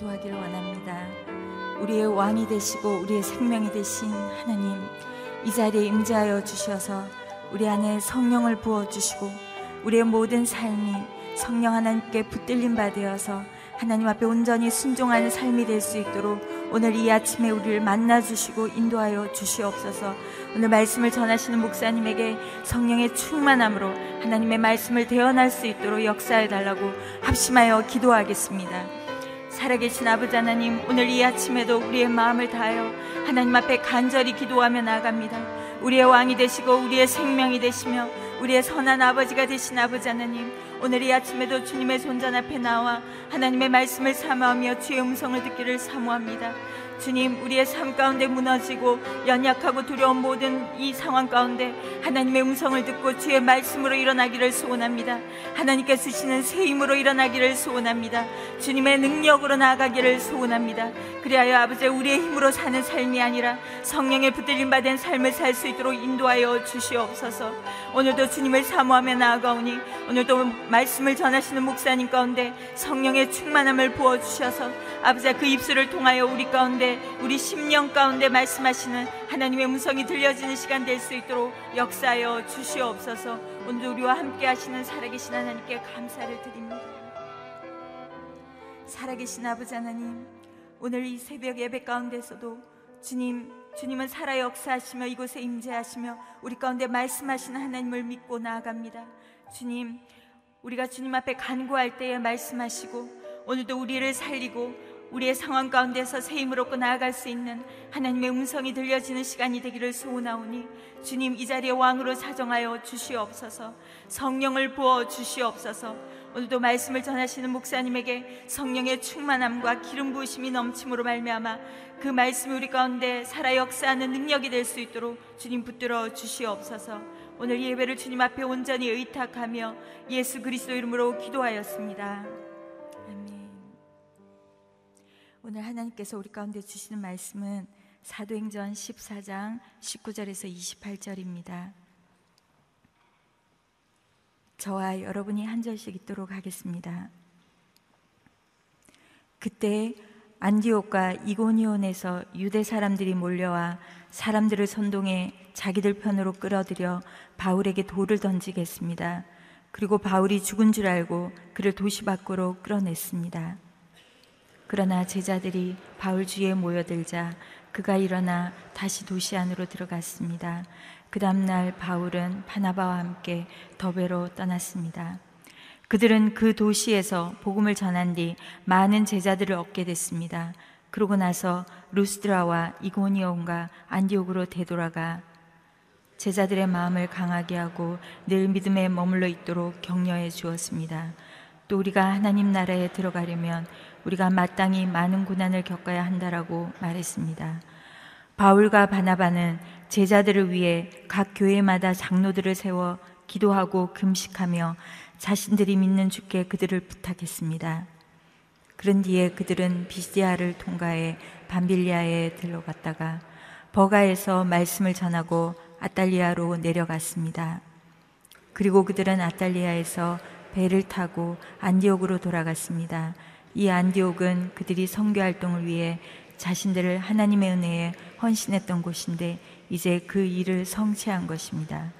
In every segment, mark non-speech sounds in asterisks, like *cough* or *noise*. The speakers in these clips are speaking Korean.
기도하기를 원합니다. 우리의 왕이 되시고 우리의 생명이 되신 하나님 이 자리에 임재하여 주셔서 우리 안에 성령을 부어 주시고 우리의 모든 삶이 성령 하나님께 붙들림 받으어서 하나님 앞에 온전히 순종하는 삶이 될 수 있도록 오늘 이 아침에 우리를 만나 주시고 인도하여 주시옵소서. 오늘 말씀을 전하시는 목사님에게 성령의 충만함으로 하나님의 말씀을 대언할 수 있도록 역사해 달라고 합심하여 기도하겠습니다. 살아계신 아버지 하나님, 오늘 이 아침에도 우리의 마음을 다하여 하나님 앞에 간절히 기도하며 나아갑니다. 우리의 왕이 되시고 우리의 생명이 되시며 우리의 선한 아버지가 되신 아버지 하나님, 오늘 이 아침에도 주님의 손전 앞에 나와 하나님의 말씀을 사모하며 주의 음성을 듣기를 사모합니다. 주님, 우리의 삶 가운데 무너지고 연약하고 두려운 모든 이 상황 가운데 하나님의 음성을 듣고 주의 말씀으로 일어나기를 소원합니다. 하나님께 쓰시는 새 힘으로 일어나기를 소원합니다. 주님의 능력으로 나아가기를 소원합니다. 그리하여 아버지 우리의 힘으로 사는 삶이 아니라 성령의 붙들림 받은 삶을 살 수 있도록 인도하여 주시옵소서. 오늘도 주님을 사모하며 나아가오니 오늘도 말씀을 전하시는 목사님 가운데 성령의 충만함을 부어 주셔서 아버지 그 입술을 통하여 우리 가운데 우리 심령 가운데 말씀하시는 하나님의 음성이 들려지는 시간 될 수 있도록 역사하여 주시옵소서. 오늘 우리와 함께 하시는 살아계신 하나님께 감사를 드립니다. 살아계신 아버지 하나님, 오늘 이 새벽 예배 가운데서도 주님, 주님은 살아 역사하시며 이곳에 임재하시며 우리 가운데 말씀하시는 하나님을 믿고 나아갑니다. 주님, 우리가 주님 앞에 간구할 때에 말씀하시고 오늘도 우리를 살리고 우리의 상황 가운데서 새 힘을 얻고 나아갈 수 있는 하나님의 음성이 들려지는 시간이 되기를 소원하오니 주님 이 자리에 왕으로 사정하여 주시옵소서 성령을 부어 주시옵소서. 오늘도 말씀을 전하시는 목사님에게 성령의 충만함과 기름 부으심이 넘침으로 말미암아 그 말씀이 우리 가운데 살아 역사하는 능력이 될 수 있도록 주님 붙들어 주시옵소서 오늘 예배를 주님 앞에 온전히 의탁하며 예수 그리스도 이름으로 기도하였습니다. 오늘 하나님께서 우리 가운데 주시는 말씀은 사도행전 14장 19절에서 28절입니다. 저와 여러분이 한 절씩 읽도록 하겠습니다. 그때 안디옥과 이고니온에서 유대 사람들이 몰려와 사람들을 선동해 자기들 편으로 끌어들여 바울에게 돌을 던지겠습니다. 그리고 바울이 죽은 줄 알고 그를 도시 밖으로 끌어냈습니다. 그러나 제자들이 바울 주위에 모여들자 그가 일어나 다시 도시 안으로 들어갔습니다. 그 다음날 바울은 바나바와 함께 더베로 떠났습니다. 그들은 그 도시에서 복음을 전한 뒤 많은 제자들을 얻게 됐습니다. 그러고 나서 루스드라와 이고니온과 안디옥으로 되돌아가 제자들의 마음을 강하게 하고 늘 믿음에 머물러 있도록 격려해 주었습니다. 또 우리가 하나님 나라에 들어가려면 우리가 마땅히 많은 고난을 겪어야 한다라고 말했습니다. 바울과 바나바는 제자들을 위해 각 교회마다 장로들을 세워 기도하고 금식하며 자신들이 믿는 주께 그들을 부탁했습니다. 그런 뒤에 그들은 비시디아를 통과해 밤빌리아에 들러갔다가 버가에서 말씀을 전하고 아탈리아로 내려갔습니다. 그리고 그들은 아탈리아에서 배를 타고 안디옥으로 돌아갔습니다. 이 안디옥은 그들이 선교 활동을 위해 자신들을 하나님의 은혜에 헌신했던 곳인데 이제 그 일을 성취한 것입니다.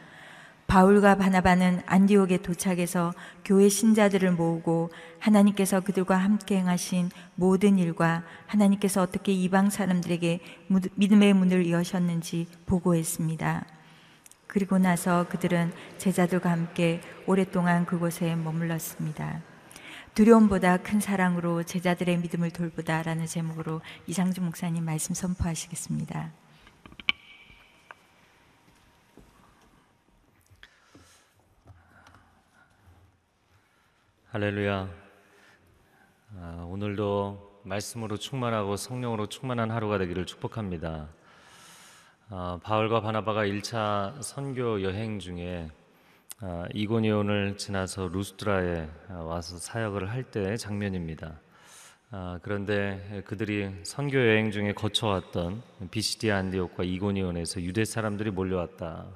바울과 바나바는 안디옥에 도착해서 교회 신자들을 모으고 하나님께서 그들과 함께 행하신 모든 일과 하나님께서 어떻게 이방 사람들에게 믿음의 문을 여셨는지 보고했습니다. 그리고 나서 그들은 제자들과 함께 오랫동안 그곳에 머물렀습니다. 두려움보다 큰 사랑으로 제자들의 믿음을 돌보다라는 제목으로 이상준 목사님 말씀 선포하시겠습니다. 할렐루야. 아, 오늘도 말씀으로 충만하고 성령으로 충만한 하루가 되기를 축복합니다. 아, 바울과 바나바가 1차 선교 여행 중에 아, 이고니온을 지나서 루스드라에 아, 와서 사역을 할 때의 장면입니다. 아, 그런데 그들이 선교 여행 중에 거쳐왔던 비시디아 안디옥과 이고니온에서 유대 사람들이 몰려왔다.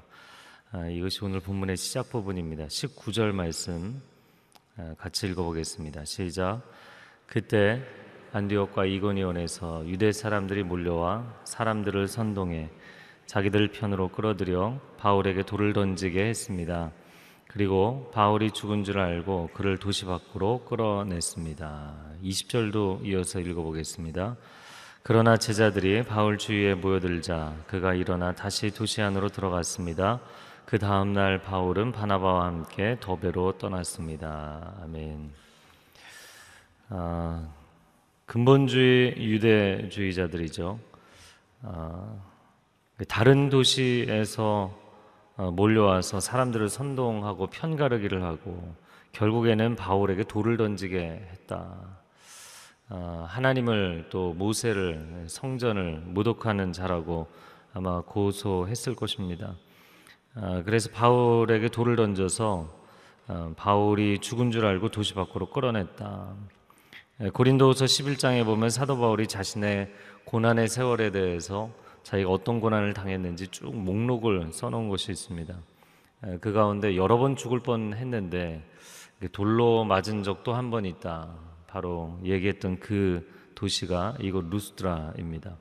이것이 오늘 본문의 시작 부분입니다. 19절 말씀 같이 읽어보겠습니다. 시작. 그때 안디옥과 이고니온에서 유대 사람들이 몰려와 사람들을 선동해 자기들 편으로 끌어들여 바울에게 돌을 던지게 했습니다. 그리고 바울이 죽은 줄 알고 그를 도시 밖으로 끌어냈습니다. 20절도 이어서 읽어보겠습니다. 그러나 제자들이 바울 주위에 모여들자 그가 일어나 다시 도시 안으로 들어갔습니다. 그 다음 날 바울은 바나바와 함께 더베로 떠났습니다. 아멘. 아, 근본주의 유대주의자들이죠. 아, 다른 도시에서 어, 몰려와서 사람들을 선동하고 편가르기를 하고 결국에는 바울에게 돌을 던지게 했다. 아, 하나님을 또 모세를 성전을 모독하는 자라고 아마 고소했을 것입니다. 아, 그래서 바울에게 돌을 던져서 어, 바울이 죽은 줄 알고 도시 밖으로 끌어냈다. 예, 고린도후서 11장에 보면 사도 바울이 자신의 고난의 세월에 대해서 자기가 어떤 고난을 당했는지 쭉 목록을 써놓은 것이 있습니다. 예, 그 가운데 여러 번 죽을 뻔했는데 돌로 맞은 적도 한 번 있다. 바로 얘기했던 그 도시가 이곳 루스드라입니다.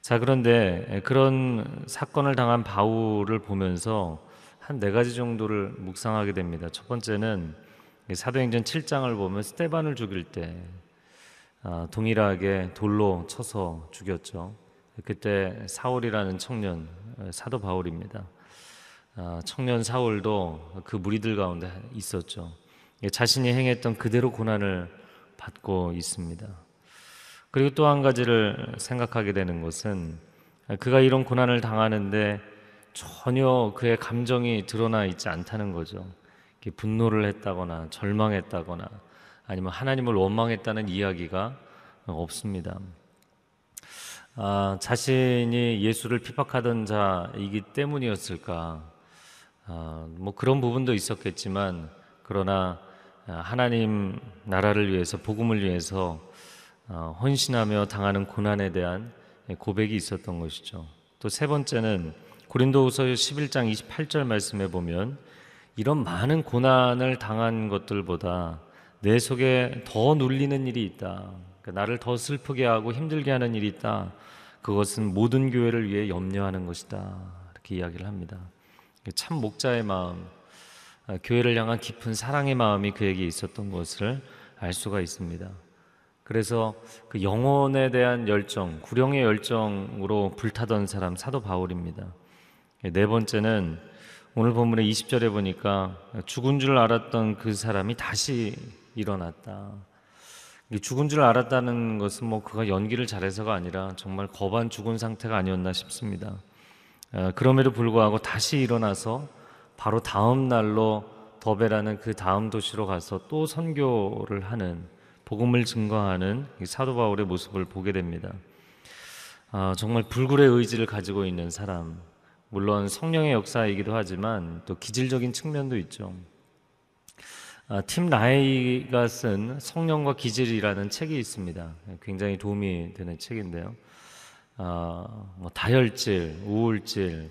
자 그런데 그런 사건을 당한 바울을 보면서 한 네 가지 정도를 묵상하게 됩니다. 첫 번째는 사도행전 7장을 보면 스테반을 죽일 때 아, 동일하게 돌로 쳐서 죽였죠. 그때 사울이라는 청년 사도 바울입니다. 아, 청년 사울도 그 무리들 가운데 있었죠. 자신이 행했던 그대로 고난을 받고 있습니다. 그리고 또 한 가지를 생각하게 되는 것은 그가 이런 고난을 당하는데 전혀 그의 감정이 드러나 있지 않다는 거죠. 분노를 했다거나 절망했다거나 아니면 하나님을 원망했다는 이야기가 없습니다. 아, 자신이 예수를 핍박하던 자이기 때문이었을까? 아, 뭐 그런 부분도 있었겠지만 그러나 하나님 나라를 위해서 복음을 위해서 어, 헌신하며 당하는 고난에 대한 고백이 있었던 것이죠. 또 세 번째는 고린도후서 11장 28절 말씀에 보면 이런 많은 고난을 당한 것들보다 내 속에 더 눌리는 일이 있다. 그러니까 나를 더 슬프게 하고 힘들게 하는 일이 있다. 그것은 모든 교회를 위해 염려하는 것이다. 이렇게 이야기를 합니다. 참 목자의 마음, 아, 교회를 향한 깊은 사랑의 마음이 그에게 있었던 것을 알 수가 있습니다. 그래서 그 영혼에 대한 열정, 구령의 열정으로 불타던 사람 사도 바울입니다. 네 번째는 오늘 본문의 20절에 보니까 죽은 줄 알았던 그 사람이 다시 일어났다. 죽은 줄 알았다는 것은 뭐 그가 연기를 잘해서가 아니라 정말 거반 죽은 상태가 아니었나 싶습니다. 아, 그럼에도 불구하고 다시 일어나서 바로 다음 날로 더베라는 그 다음 도시로 가서 또 선교를 하는 복음을 증거하는 사도 바울의 모습을 보게 됩니다. 아, 정말 불굴의 의지를 가지고 있는 사람, 물론 성령의 역사이기도 하지만 또 기질적인 측면도 있죠. 아, 팀 라이가 쓴 성령과 기질이라는 책이 있습니다. 굉장히 도움이 되는 책인데요. 아, 뭐 다혈질, 우울질,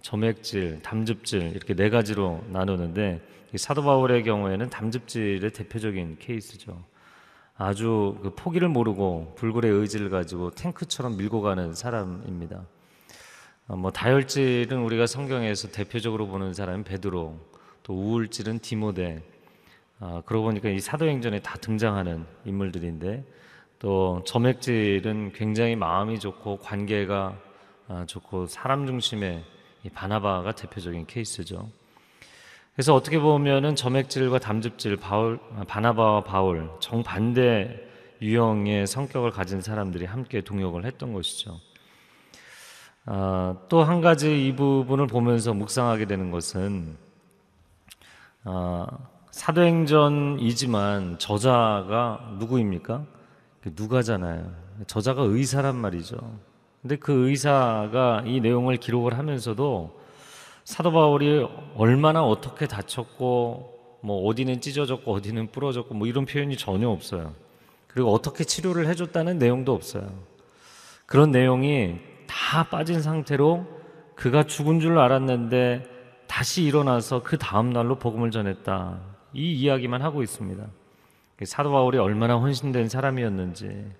점액질, 담즙질 이렇게 네 가지로 나누는데 사도 바울의 경우에는 담즙질의 대표적인 케이스죠. 아주 그 포기를 모르고 불굴의 의지를 가지고 탱크처럼 밀고 가는 사람입니다. 어, 뭐 다혈질은 우리가 성경에서 대표적으로 보는 사람은 베드로, 또 우울질은 디모데. 아, 그러고 보니까 이 사도행전에 다 등장하는 인물들인데 또 점액질은 굉장히 마음이 좋고 관계가 아, 좋고 사람 중심의 이 바나바가 대표적인 케이스죠. 그래서 어떻게 보면은 점액질과 담즙질, 바울, 아, 바나바와 바울 정반대 유형의 성격을 가진 사람들이 함께 동역을 했던 것이죠. 아, 또한 가지 이 부분을 보면서 묵상하게 되는 것은 아, 사도행전이지만 저자가 누구입니까? 그 누가잖아요. 저자가 의사란 말이죠. 근데 그 의사가 이 내용을 기록을 하면서도 사도 바울이 얼마나 어떻게 다쳤고 뭐 어디는 찢어졌고 어디는 부러졌고 뭐 이런 표현이 전혀 없어요. 그리고 어떻게 치료를 해줬다는 내용도 없어요. 그런 내용이 다 빠진 상태로 그가 죽은 줄 알았는데 다시 일어나서 그 다음 날로 복음을 전했다. 이 이야기만 하고 있습니다. 사도 바울이 얼마나 헌신된 사람이었는지.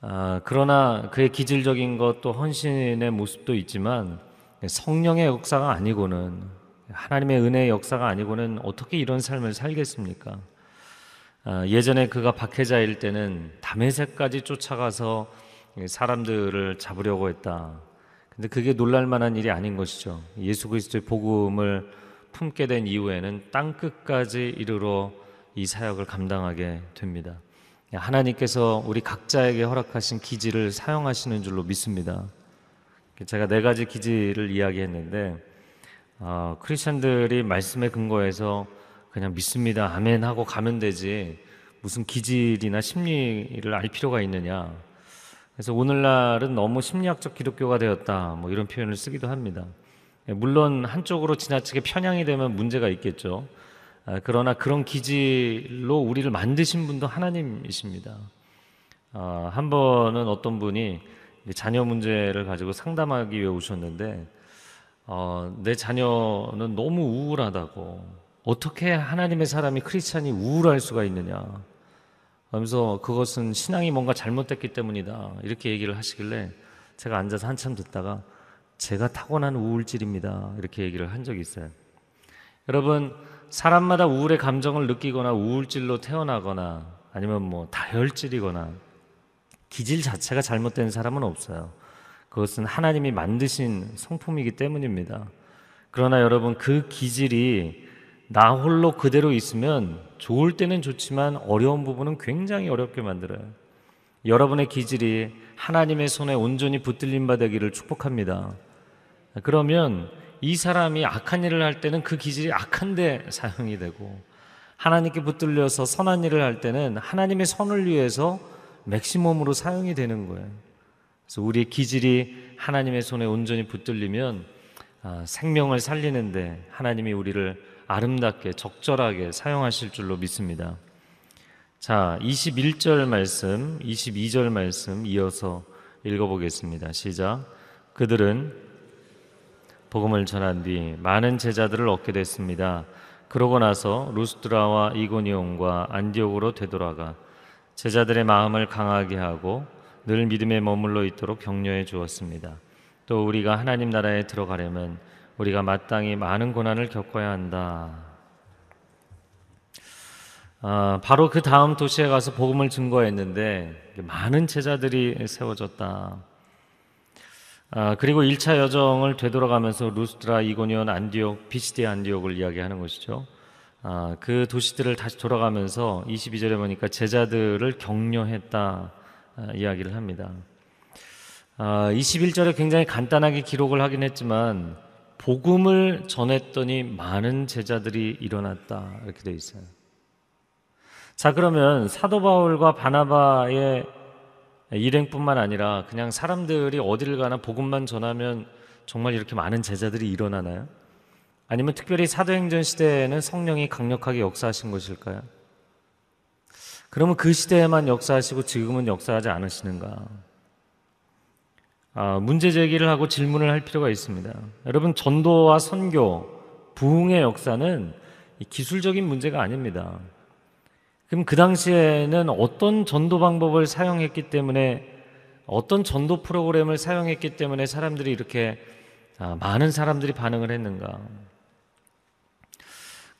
아, 그러나 그의 기질적인 것도 헌신의 모습도 있지만 성령의 역사가 아니고는 하나님의 은혜의 역사가 아니고는 어떻게 이런 삶을 살겠습니까? 아, 예전에 그가 박해자일 때는 담에색까지 쫓아가서 사람들을 잡으려고 했다. 근데 그게 놀랄 만한 일이 아닌 것이죠. 예수 그리스도의 복음을 품게 된 이후에는 땅 끝까지 이르러 이 사역을 감당하게 됩니다. 하나님께서 우리 각자에게 허락하신 기지를 사용하시는 줄로 믿습니다. 제가 네 가지 기지를 이야기했는데 어, 크리스천들이 말씀에 근거해서 그냥 믿습니다, 아멘 하고 가면 되지 무슨 기질이나 심리를 알 필요가 있느냐. 그래서 오늘날은 너무 심리학적 기독교가 되었다, 뭐 이런 표현을 쓰기도 합니다. 물론 한쪽으로 지나치게 편향이 되면 문제가 있겠죠. 아, 그러나 그런 기질로 우리를 만드신 분도 하나님이십니다. 아, 한 번은 어떤 분이 자녀 문제를 가지고 상담하기 위해 오셨는데 어, 내 자녀는 너무 우울하다고. 어떻게 하나님의 사람이 크리스찬이 우울할 수가 있느냐. 하면서 그것은 신앙이 뭔가 잘못됐기 때문이다. 이렇게 얘기를 하시길래 제가 앉아서 한참 듣다가 제가 타고난 우울질입니다. 이렇게 얘기를 한 적이 있어요. 여러분 사람마다 우울의 감정을 느끼거나 우울질로 태어나거나 아니면 뭐 다혈질이거나 기질 자체가 잘못된 사람은 없어요. 그것은 하나님이 만드신 성품이기 때문입니다. 그러나 여러분 그 기질이 나 홀로 그대로 있으면 좋을 때는 좋지만 어려운 부분은 굉장히 어렵게 만들어요. 여러분의 기질이 하나님의 손에 온전히 붙들림 받기를 축복합니다. 그러면 이 사람이 악한 일을 할 때는 그 기질이 악한데 사용이 되고 하나님께 붙들려서 선한 일을 할 때는 하나님의 선을 위해서 맥시멈으로 사용이 되는 거예요. 그래서 우리의 기질이 하나님의 손에 온전히 붙들리면 아, 생명을 살리는데 하나님이 우리를 아름답게 적절하게 사용하실 줄로 믿습니다. 자, 21절 말씀, 22절 말씀 이어서 읽어보겠습니다. 시작. 그들은 복음을 전한 뒤 많은 제자들을 얻게 됐습니다. 그러고 나서 루스드라와 이고니온과 안디옥으로 되돌아가 제자들의 마음을 강하게 하고 늘 믿음에 머물러 있도록 격려해 주었습니다. 또 우리가 하나님 나라에 들어가려면 우리가 마땅히 많은 고난을 겪어야 한다. 아, 바로 그 다음 도시에 가서 복음을 증거했는데 많은 제자들이 세워졌다. 아, 그리고 1차 여정을 되돌아가면서 루스트라, 이고니온, 안디옥, 비시디 안디옥을 이야기하는 것이죠. 아, 그 도시들을 다시 돌아가면서 22절에 보니까 제자들을 격려했다 아, 이야기를 합니다. 아, 21절에 굉장히 간단하게 기록을 하긴 했지만 복음을 전했더니 많은 제자들이 일어났다 이렇게 되어 있어요. 자 그러면 사도 바울과 바나바의 일행뿐만 아니라 그냥 사람들이 어디를 가나 복음만 전하면 정말 이렇게 많은 제자들이 일어나나요? 아니면 특별히 사도행전 시대에는 성령이 강력하게 역사하신 것일까요? 그러면 그 시대에만 역사하시고 지금은 역사하지 않으시는가? 아, 문제 제기를 하고 질문을 할 필요가 있습니다. 여러분, 전도와 선교, 부흥의 역사는 기술적인 문제가 아닙니다. 그럼 그 당시에는 어떤 전도 방법을 사용했기 때문에 어떤 전도 프로그램을 사용했기 때문에 사람들이 이렇게 아, 많은 사람들이 반응을 했는가?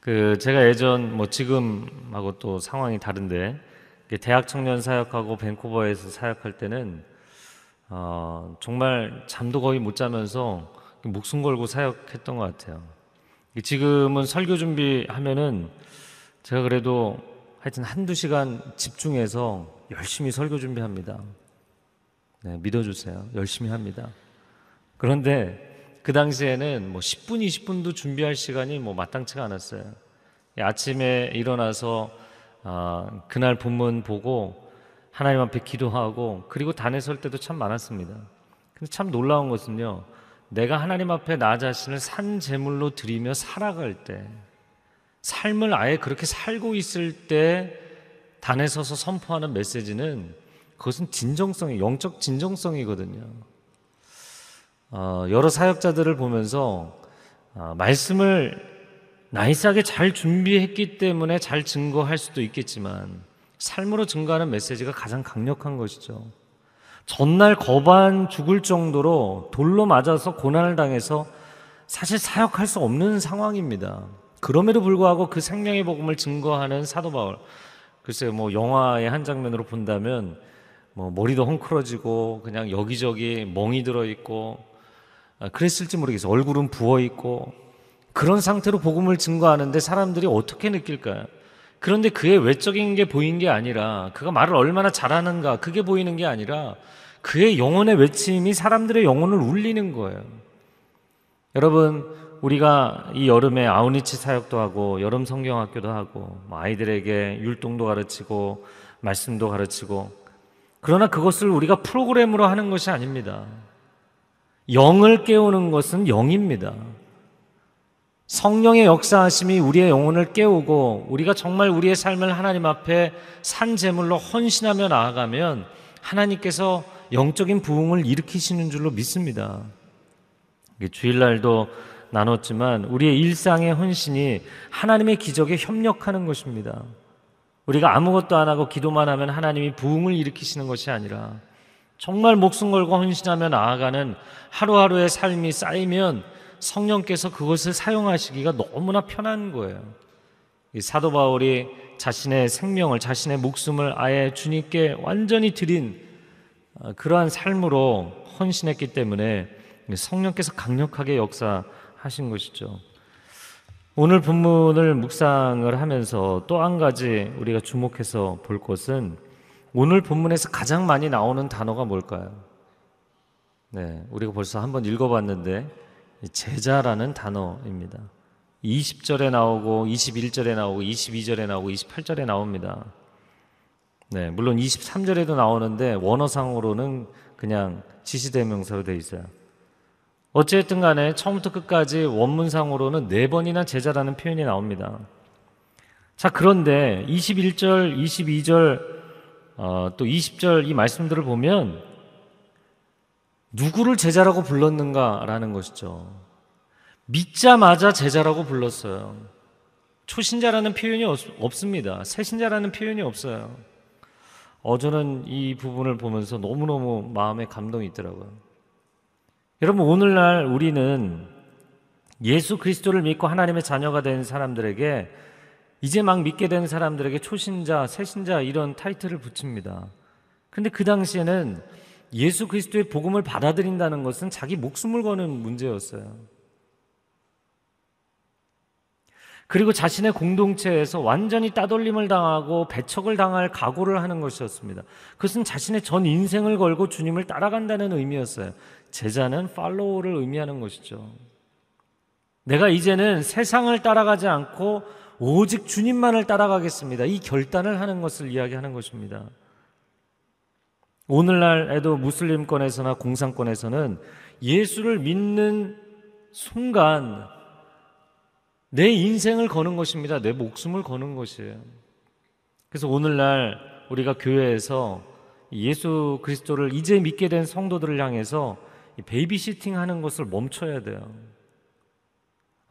그 제가 예전 뭐 지금하고 또 상황이 다른데 대학 청년 사역하고 밴쿠버에서 사역할 때는 어, 정말 잠도 거의 못 자면서 목숨 걸고 사역했던 것 같아요. 지금은 설교 준비하면은 제가 그래도 하여튼 한두 시간 집중해서 열심히 설교 준비합니다. 네, 믿어주세요. 열심히 합니다. 그런데 그 당시에는 뭐 10분, 20분도 준비할 시간이 뭐 마땅치가 않았어요. 아침에 일어나서 어, 그날 본문 보고 하나님 앞에 기도하고 그리고 단에 설 때도 참 많았습니다. 근데 참 놀라운 것은요. 내가 하나님 앞에 나 자신을 산 제물로 드리며 살아갈 때 삶을 아예 그렇게 살고 있을 때 단에 서서 선포하는 메시지는 그것은 진정성이 영적 진정성이거든요. 어, 여러 사역자들을 보면서 어, 말씀을 나이스하게 잘 준비했기 때문에 잘 증거할 수도 있겠지만 삶으로 증거하는 메시지가 가장 강력한 것이죠. 전날 거반 죽을 정도로 돌로 맞아서 고난을 당해서 사실 사역할 수 없는 상황입니다. 그럼에도 불구하고 그 생명의 복음을 증거하는 사도 바울. 글쎄요, 뭐 영화의 한 장면으로 본다면 뭐 머리도 헝클어지고 그냥 여기저기 멍이 들어 있고 아, 그랬을지 모르겠어요. 얼굴은 부어 있고 그런 상태로 복음을 증거하는데 사람들이 어떻게 느낄까요? 그런데 그의 외적인 게 보인 게 아니라 그가 말을 얼마나 잘하는가 그게 보이는 게 아니라 그의 영혼의 외침이 사람들의 영혼을 울리는 거예요. 여러분 우리가 이 여름에 아우니치 사역도 하고 여름 성경학교도 하고 뭐 아이들에게 율동도 가르치고 말씀도 가르치고 그러나 그것을 우리가 프로그램으로 하는 것이 아닙니다. 영을 깨우는 것은 영입니다. 성령의 역사하심이 우리의 영혼을 깨우고 우리가 정말 우리의 삶을 하나님 앞에 산 제물로 헌신하며 나아가면 하나님께서 영적인 부흥을 일으키시는 줄로 믿습니다. 주일날도 나눴지만 우리의 일상의 헌신이 하나님의 기적에 협력하는 것입니다. 우리가 아무것도 안 하고 기도만 하면 하나님이 부흥을 일으키시는 것이 아니라 정말 목숨 걸고 헌신하며 나아가는 하루하루의 삶이 쌓이면 성령께서 그것을 사용하시기가 너무나 편한 거예요. 사도 바울이 자신의 생명을, 자신의 목숨을 아예 주님께 완전히 드린 어, 그러한 삶으로 헌신했기 때문에 성령께서 강력하게 역사하신 것이죠. 오늘 본문을 묵상을 하면서 또 한 가지 우리가 주목해서 볼 것은 오늘 본문에서 가장 많이 나오는 단어가 뭘까요? 네, 우리가 벌써 한번 읽어봤는데 제자라는 단어입니다. 20절에 나오고 21절에 나오고 22절에 나오고 28절에 나옵니다. 네, 물론 23절에도 나오는데 원어상으로는 그냥 지시대명사로 되어 있어요. 어쨌든 간에 처음부터 끝까지 원문상으로는 네 번이나 제자라는 표현이 나옵니다. 자, 그런데 21절, 22절, 어, 또 20절 이 말씀들을 보면 누구를 제자라고 불렀는가라는 것이죠. 믿자마자 제자라고 불렀어요. 초신자라는 표현이 없 습니다. 새신자라는 표현이 없어요. 어, 저는 이 부분을 보면서 너무너무 마음에 감동이 있더라고요. 여러분, 오늘날 우리는 예수 그리스도를 믿고 하나님의 자녀가 된 사람들에게 이제 막 믿게 된 사람들에게 초신자, 새신자 이런 타이틀을 붙입니다. 근데 그 당시에는 예수 그리스도의 복음을 받아들인다는 것은 자기 목숨을 거는 문제였어요. 그리고 자신의 공동체에서 완전히 따돌림을 당하고 배척을 당할 각오를 하는 것이었습니다. 그것은 자신의 전 인생을 걸고 주님을 따라간다는 의미였어요. 제자는 팔로우를 의미하는 것이죠. 내가 이제는 세상을 따라가지 않고 오직 주님만을 따라가겠습니다. 이 결단을 하는 것을 이야기하는 것입니다. 오늘날에도 무슬림권에서나 공산권에서는 예수를 믿는 순간 내 인생을 거는 것입니다. 내 목숨을 거는 것이에요. 그래서 오늘날 우리가 교회에서 예수 그리스도를 이제 믿게 된 성도들을 향해서 베이비시팅 하는 것을 멈춰야 돼요.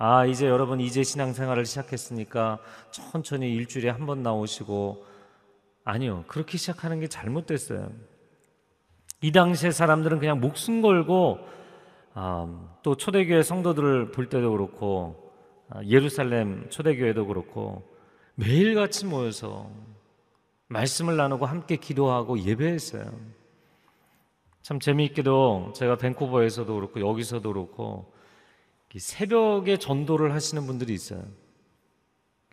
아, 이제 여러분 이제 신앙생활을 시작했으니까 천천히 일주일에 한 번 나오시고 아니요. 그렇게 시작하는 게 잘못됐어요. 이 당시에 사람들은 그냥 목숨 걸고 아, 또 초대교회 성도들을 볼 때도 그렇고 아, 예루살렘 초대교회도 그렇고 매일같이 모여서 말씀을 나누고 함께 기도하고 예배했어요. 참 재미있게도 제가 밴쿠버에서도 그렇고 여기서도 그렇고 새벽에 전도를 하시는 분들이 있어요.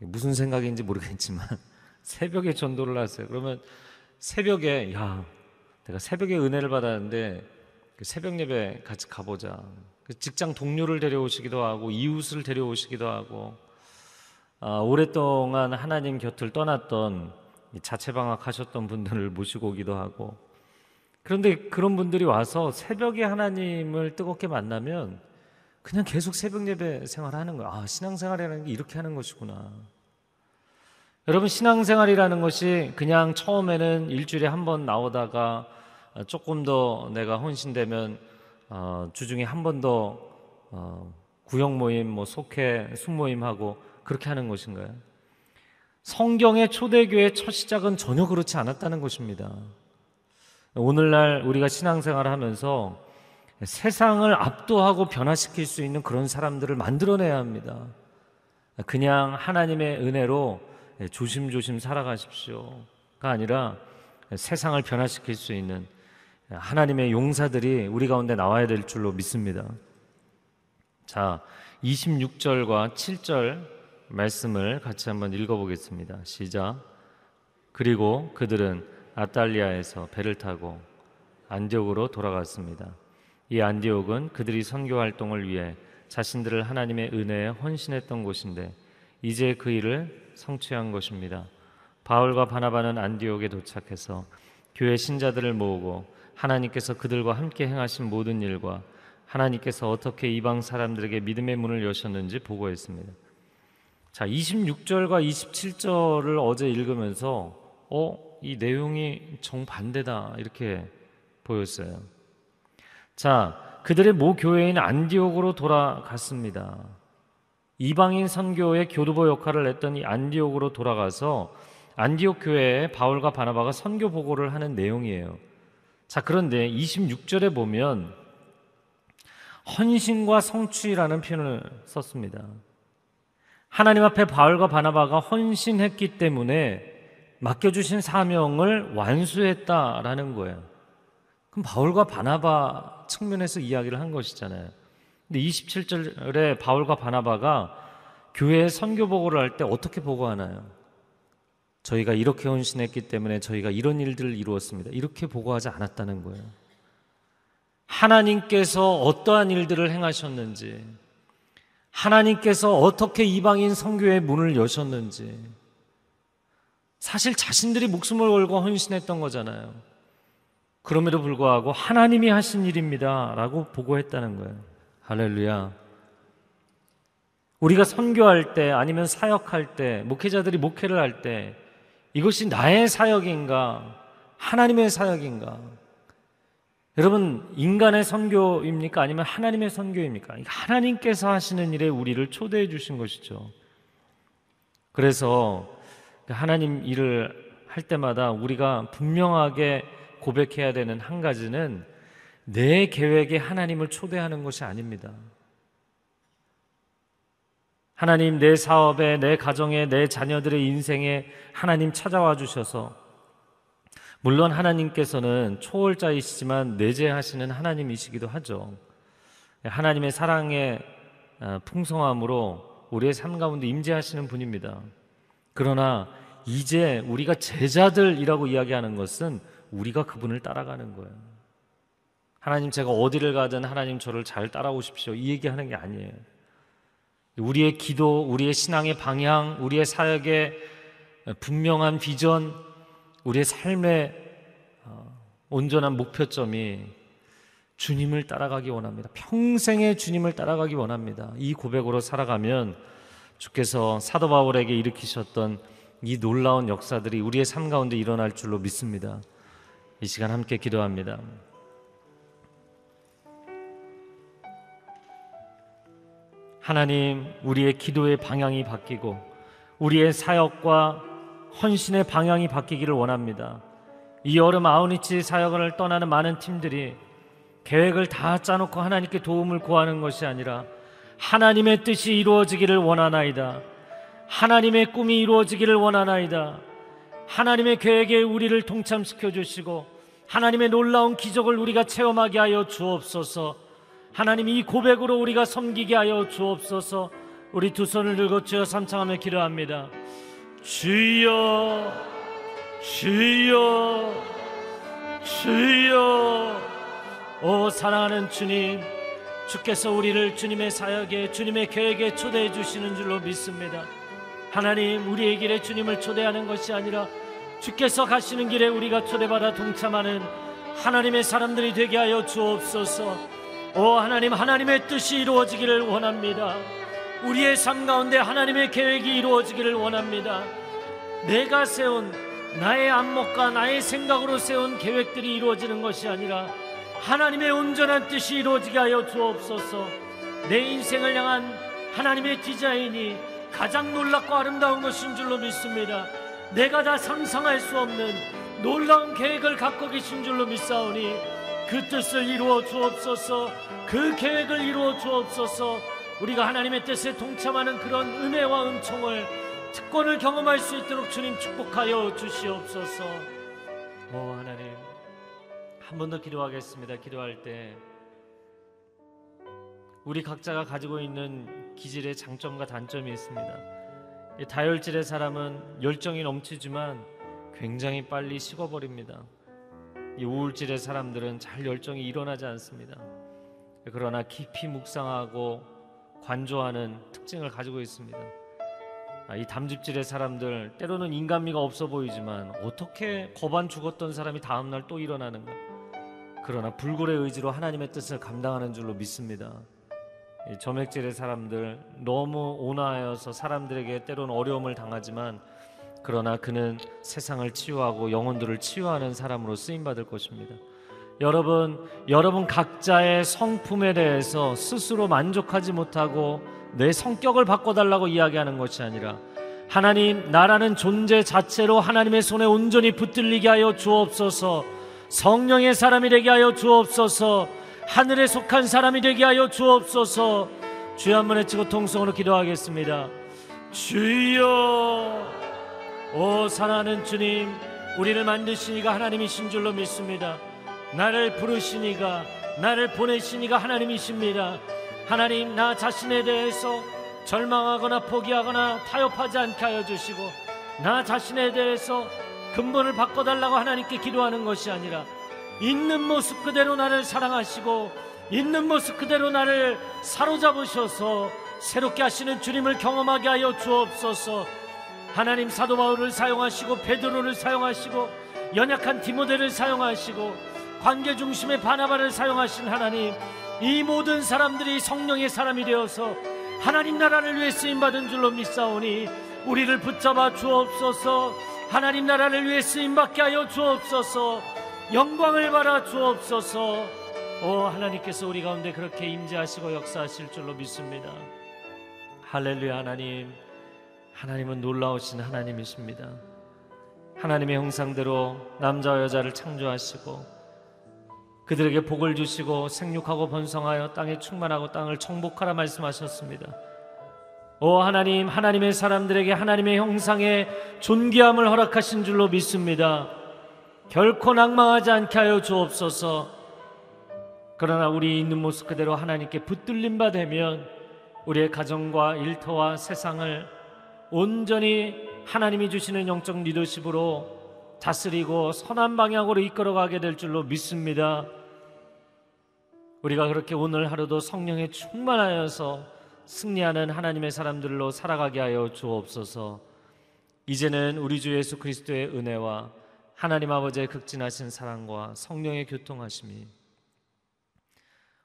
무슨 생각인지 모르겠지만 *laughs* 새벽에 전도를 하세요. 그러면 새벽에 야 내가 새벽에 은혜를 받았는데 그 새벽 예배 같이 가보자. 그 직장 동료를 데려오시기도 하고 이웃을 데려오시기도 하고 아, 오랫동안 하나님 곁을 떠났던 자체 방학하셨던 분들을 모시고 오기도 하고 그런데 그런 분들이 와서 새벽에 하나님을 뜨겁게 만나면 그냥 계속 새벽 예배 생활하는 거야. 아, 신앙생활이라는 게 이렇게 하는 것이구나. 여러분 신앙생활이라는 것이 그냥 처음에는 일주일에 한 번 나오다가 어, 조금 더 내가 헌신되면 어, 주중에 한 번더 어, 구역 모임, 뭐 속회, 숙모임 하고 그렇게 하는 것인가요? 성경의 초대교회 첫 시작은 전혀 그렇지 않았다는 것입니다. 오늘날 우리가 신앙생활을 하면서 세상을 압도하고 변화시킬 수 있는 그런 사람들을 만들어내야 합니다. 그냥 하나님의 은혜로 조심조심 살아가십시오가 아니라 세상을 변화시킬 수 있는 하나님의 용사들이 우리 가운데 나와야 될 줄로 믿습니다. 자, 26절과 7절 말씀을 같이 한번 읽어보겠습니다. 시작. 그리고 그들은 아탈리아에서 배를 타고 안디옥으로 돌아갔습니다. 이 안디옥은 그들이 선교 활동을 위해 자신들을 하나님의 은혜에 헌신했던 곳인데 이제 그 일을 성취한 것입니다. 바울과 바나바는 안디옥에 도착해서 교회 신자들을 모으고 하나님께서 그들과 함께 행하신 모든 일과 하나님께서 어떻게 이방 사람들에게 믿음의 문을 여셨는지 보고했습니다. 자, 26절과 27절을 어제 읽으면서 어, 이 내용이 정반대다 이렇게 보였어요. 자, 그들의 모 교회인 안디옥으로 돌아갔습니다. 이방인 선교의 교두보 역할을 했던 이 안디옥으로 돌아가서 안디옥 교회에 바울과 바나바가 선교 보고를 하는 내용이에요. 자, 그런데 26절에 보면 헌신과 성취라는 표현을 썼습니다. 하나님 앞에 바울과 바나바가 헌신했기 때문에 맡겨주신 사명을 완수했다라는 거예요. 그럼 바울과 바나바 측면에서 이야기를 한 것이잖아요. 근데 27절에 바울과 바나바가 교회에 선교 보고를 할 때 어떻게 보고하나요? 저희가 이렇게 헌신했기 때문에 저희가 이런 일들을 이루었습니다. 이렇게 보고하지 않았다는 거예요. 하나님께서 어떠한 일들을 행하셨는지, 하나님께서 어떻게 이방인 선교의 문을 여셨는지, 사실 자신들이 목숨을 걸고 헌신했던 거잖아요. 그럼에도 불구하고 하나님이 하신 일입니다. 라고 보고했다는 거예요. 할렐루야. 우리가 선교할 때 아니면 사역할 때, 목회자들이 목회를 할 때, 이것이 나의 사역인가? 하나님의 사역인가? 여러분, 인간의 선교입니까? 아니면 하나님의 선교입니까? 하나님께서 하시는 일에 우리를 초대해 주신 것이죠. 그래서 하나님 일을 할 때마다 우리가 분명하게 고백해야 되는 한 가지는 내 계획에 하나님을 초대하는 것이 아닙니다. 하나님 내 사업에, 내 가정에, 내 자녀들의 인생에 하나님 찾아와 주셔서 물론 하나님께서는 초월자이시지만 내재하시는 하나님이시기도 하죠. 하나님의 사랑의 어, 풍성함으로 우리의 삶 가운데 임재하시는 분입니다. 그러나 이제 우리가 제자들이라고 이야기하는 것은 우리가 그분을 따라가는 거예요. 하나님 제가 어디를 가든 하나님 저를 잘 따라오십시오. 이 얘기하는 게 아니에요. 우리의 기도, 우리의 신앙의 방향, 우리의 사역의 분명한 비전, 우리의 삶의 어, 온전한 목표점이 주님을 따라가기 원합니다. 평생의 주님을 따라가기 원합니다. 이 고백으로 살아가면 주께서 사도 바울에게 일으키셨던 이 놀라운 역사들이 우리의 삶 가운데 일어날 줄로 믿습니다. 이 시간 함께 기도합니다. 하나님, 우리의 기도의 방향이 바뀌고 우리의 사역과 헌신의 방향이 바뀌기를 원합니다. 이 여름 아우니치 사역을 떠나는 많은 팀들이 계획을 다 짜놓고 하나님께 도움을 구하는 것이 아니라 하나님의 뜻이 이루어지기를 원하나이다. 하나님의 꿈이 이루어지기를 원하나이다. 하나님의 계획에 우리를 동참시켜 주시고 하나님의 놀라운 기적을 우리가 체험하게 하여 주옵소서. 하나님 이 고백으로 우리가 섬기게 하여 주옵소서. 우리 두 손을 들고 주여 삼창하며 기도합니다. 주여 주여 주여 오 사랑하는 주님 주께서 우리를 주님의 사역에 주님의 계획에 초대해 주시는 줄로 믿습니다. 하나님 우리의 길에 주님을 초대하는 것이 아니라 주께서 가시는 길에 우리가 초대받아 동참하는 하나님의 사람들이 되게 하여 주옵소서. 오 하나님 하나님의 뜻이 이루어지기를 원합니다. 우리의 삶 가운데 하나님의 계획이 이루어지기를 원합니다. 내가 세운 나의 안목과 나의 생각으로 세운 계획들이 이루어지는 것이 아니라 하나님의 온전한 뜻이 이루어지게 하여 주옵소서. 내 인생을 향한 하나님의 디자인이 가장 놀랍고 아름다운 것인 줄로 믿습니다. 내가 다 상상할 수 없는 놀라운 계획을 갖고 계신 줄로 믿사오니 그 뜻을 이루어 주옵소서. 그 계획을 이루어 주옵소서. 우리가 하나님의 뜻에 동참하는 그런 은혜와 은총을 특권을 경험할 수 있도록 주님 축복하여 주시옵소서. 오 하나님. 한 번 더 기도하겠습니다. 기도할 때 우리 각자가 가지고 있는 기질의 장점과 단점이 있습니다. 다혈질의 사람은 열정이 넘치지만 굉장히 빨리 식어버립니다. 이 우울질의 사람들은 잘 열정이 일어나지 않습니다. 그러나 깊이 묵상하고 관조하는 특징을 가지고 있습니다. 아, 이 담즙질의 사람들 때로는 인간미가 없어 보이지만 어떻게 거반 죽었던 사람이 다음날 또 일어나는가? 그러나 불굴의 의지로 하나님의 뜻을 감당하는 줄로 믿습니다. 점액질의 사람들 너무 온화하여서 사람들에게 때로는 어려움을 당하지만 그러나 그는 세상을 치유하고 영혼들을 치유하는 사람으로 쓰임 받을 것입니다. 여러분, 여러분 각자의 성품에 대해서 스스로 만족하지 못하고 내 성격을 바꿔달라고 이야기하는 것이 아니라 하나님, 나라는 존재 자체로 하나님의 손에 온전히 붙들리게 하여 주옵소서 성령의 사람이 되게 하여 주옵소서 하늘에 속한 사람이 되게 하여 주옵소서. 주여 한 번 외치고 통성으로 기도하겠습니다. 주여 오 사랑하는 주님 우리를 만드시니가 하나님이신 줄로 믿습니다. 나를 부르시니가 나를 보내시니가 하나님이십니다. 하나님 나 자신에 대해서 절망하거나 포기하거나 타협하지 않게 하여 주시고 나 자신에 대해서 근본을 바꿔달라고 하나님께 기도하는 것이 아니라 있는 모습 그대로 나를 사랑하시고 있는 모습 그대로 나를 사로잡으셔서 새롭게 하시는 주님을 경험하게 하여 주옵소서. 하나님 사도 바울을 사용하시고 베드로를 사용하시고 연약한 디모데를 사용하시고 관계 중심의 바나바를 사용하신 하나님 이 모든 사람들이 성령의 사람이 되어서 하나님 나라를 위해 쓰임 받은 줄로 믿사오니 우리를 붙잡아 주옵소서 하나님 나라를 위해 쓰임 받게 하여 주옵소서 영광을 받아 주옵소서. 오 하나님께서 우리 가운데 그렇게 임재하시고 역사하실 줄로 믿습니다. 할렐루야 하나님. 하나님은 놀라우신 하나님이십니다. 하나님의 형상대로 남자와 여자를 창조하시고 그들에게 복을 주시고 생육하고 번성하여 땅에 충만하고 땅을 정복하라 말씀하셨습니다. 오 하나님, 하나님의 사람들에게 하나님의 형상의 존귀함을 허락하신 줄로 믿습니다. 결코 낭망하지 않게 하여 주옵소서. 그러나 우리 있는 모습 그대로 하나님께 붙들림 바 되면 우리의 가정과 일터와 세상을 온전히 하나님이 주시는 영적 리더십으로 다스리고 선한 방향으로 이끌어 가게 될 줄로 믿습니다. 우리가 그렇게 오늘 하루도 성령에 충만하여서 승리하는 하나님의 사람들로 살아가게 하여 주옵소서. 이제는 우리 주 예수 그리스도의 은혜와 하나님 아버지의 극진하신 사랑과 성령의 교통하심이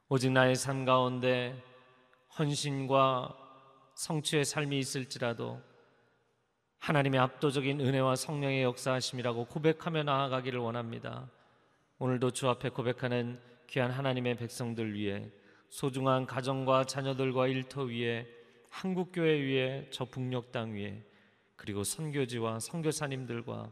오직 나의 삶 가운데 헌신과 성취의 삶이 있을지라도 하나님의 압도적인 은혜와 성령의 역사하심이라고 고백하며 나아가기를 원합니다. 오늘도 주 앞에 고백하는 귀한 하나님의 백성들 위해 소중한 가정과 자녀들과 일터 위에 한국교회 위에 저 북녘 땅 위에 그리고 선교지와 선교사님들과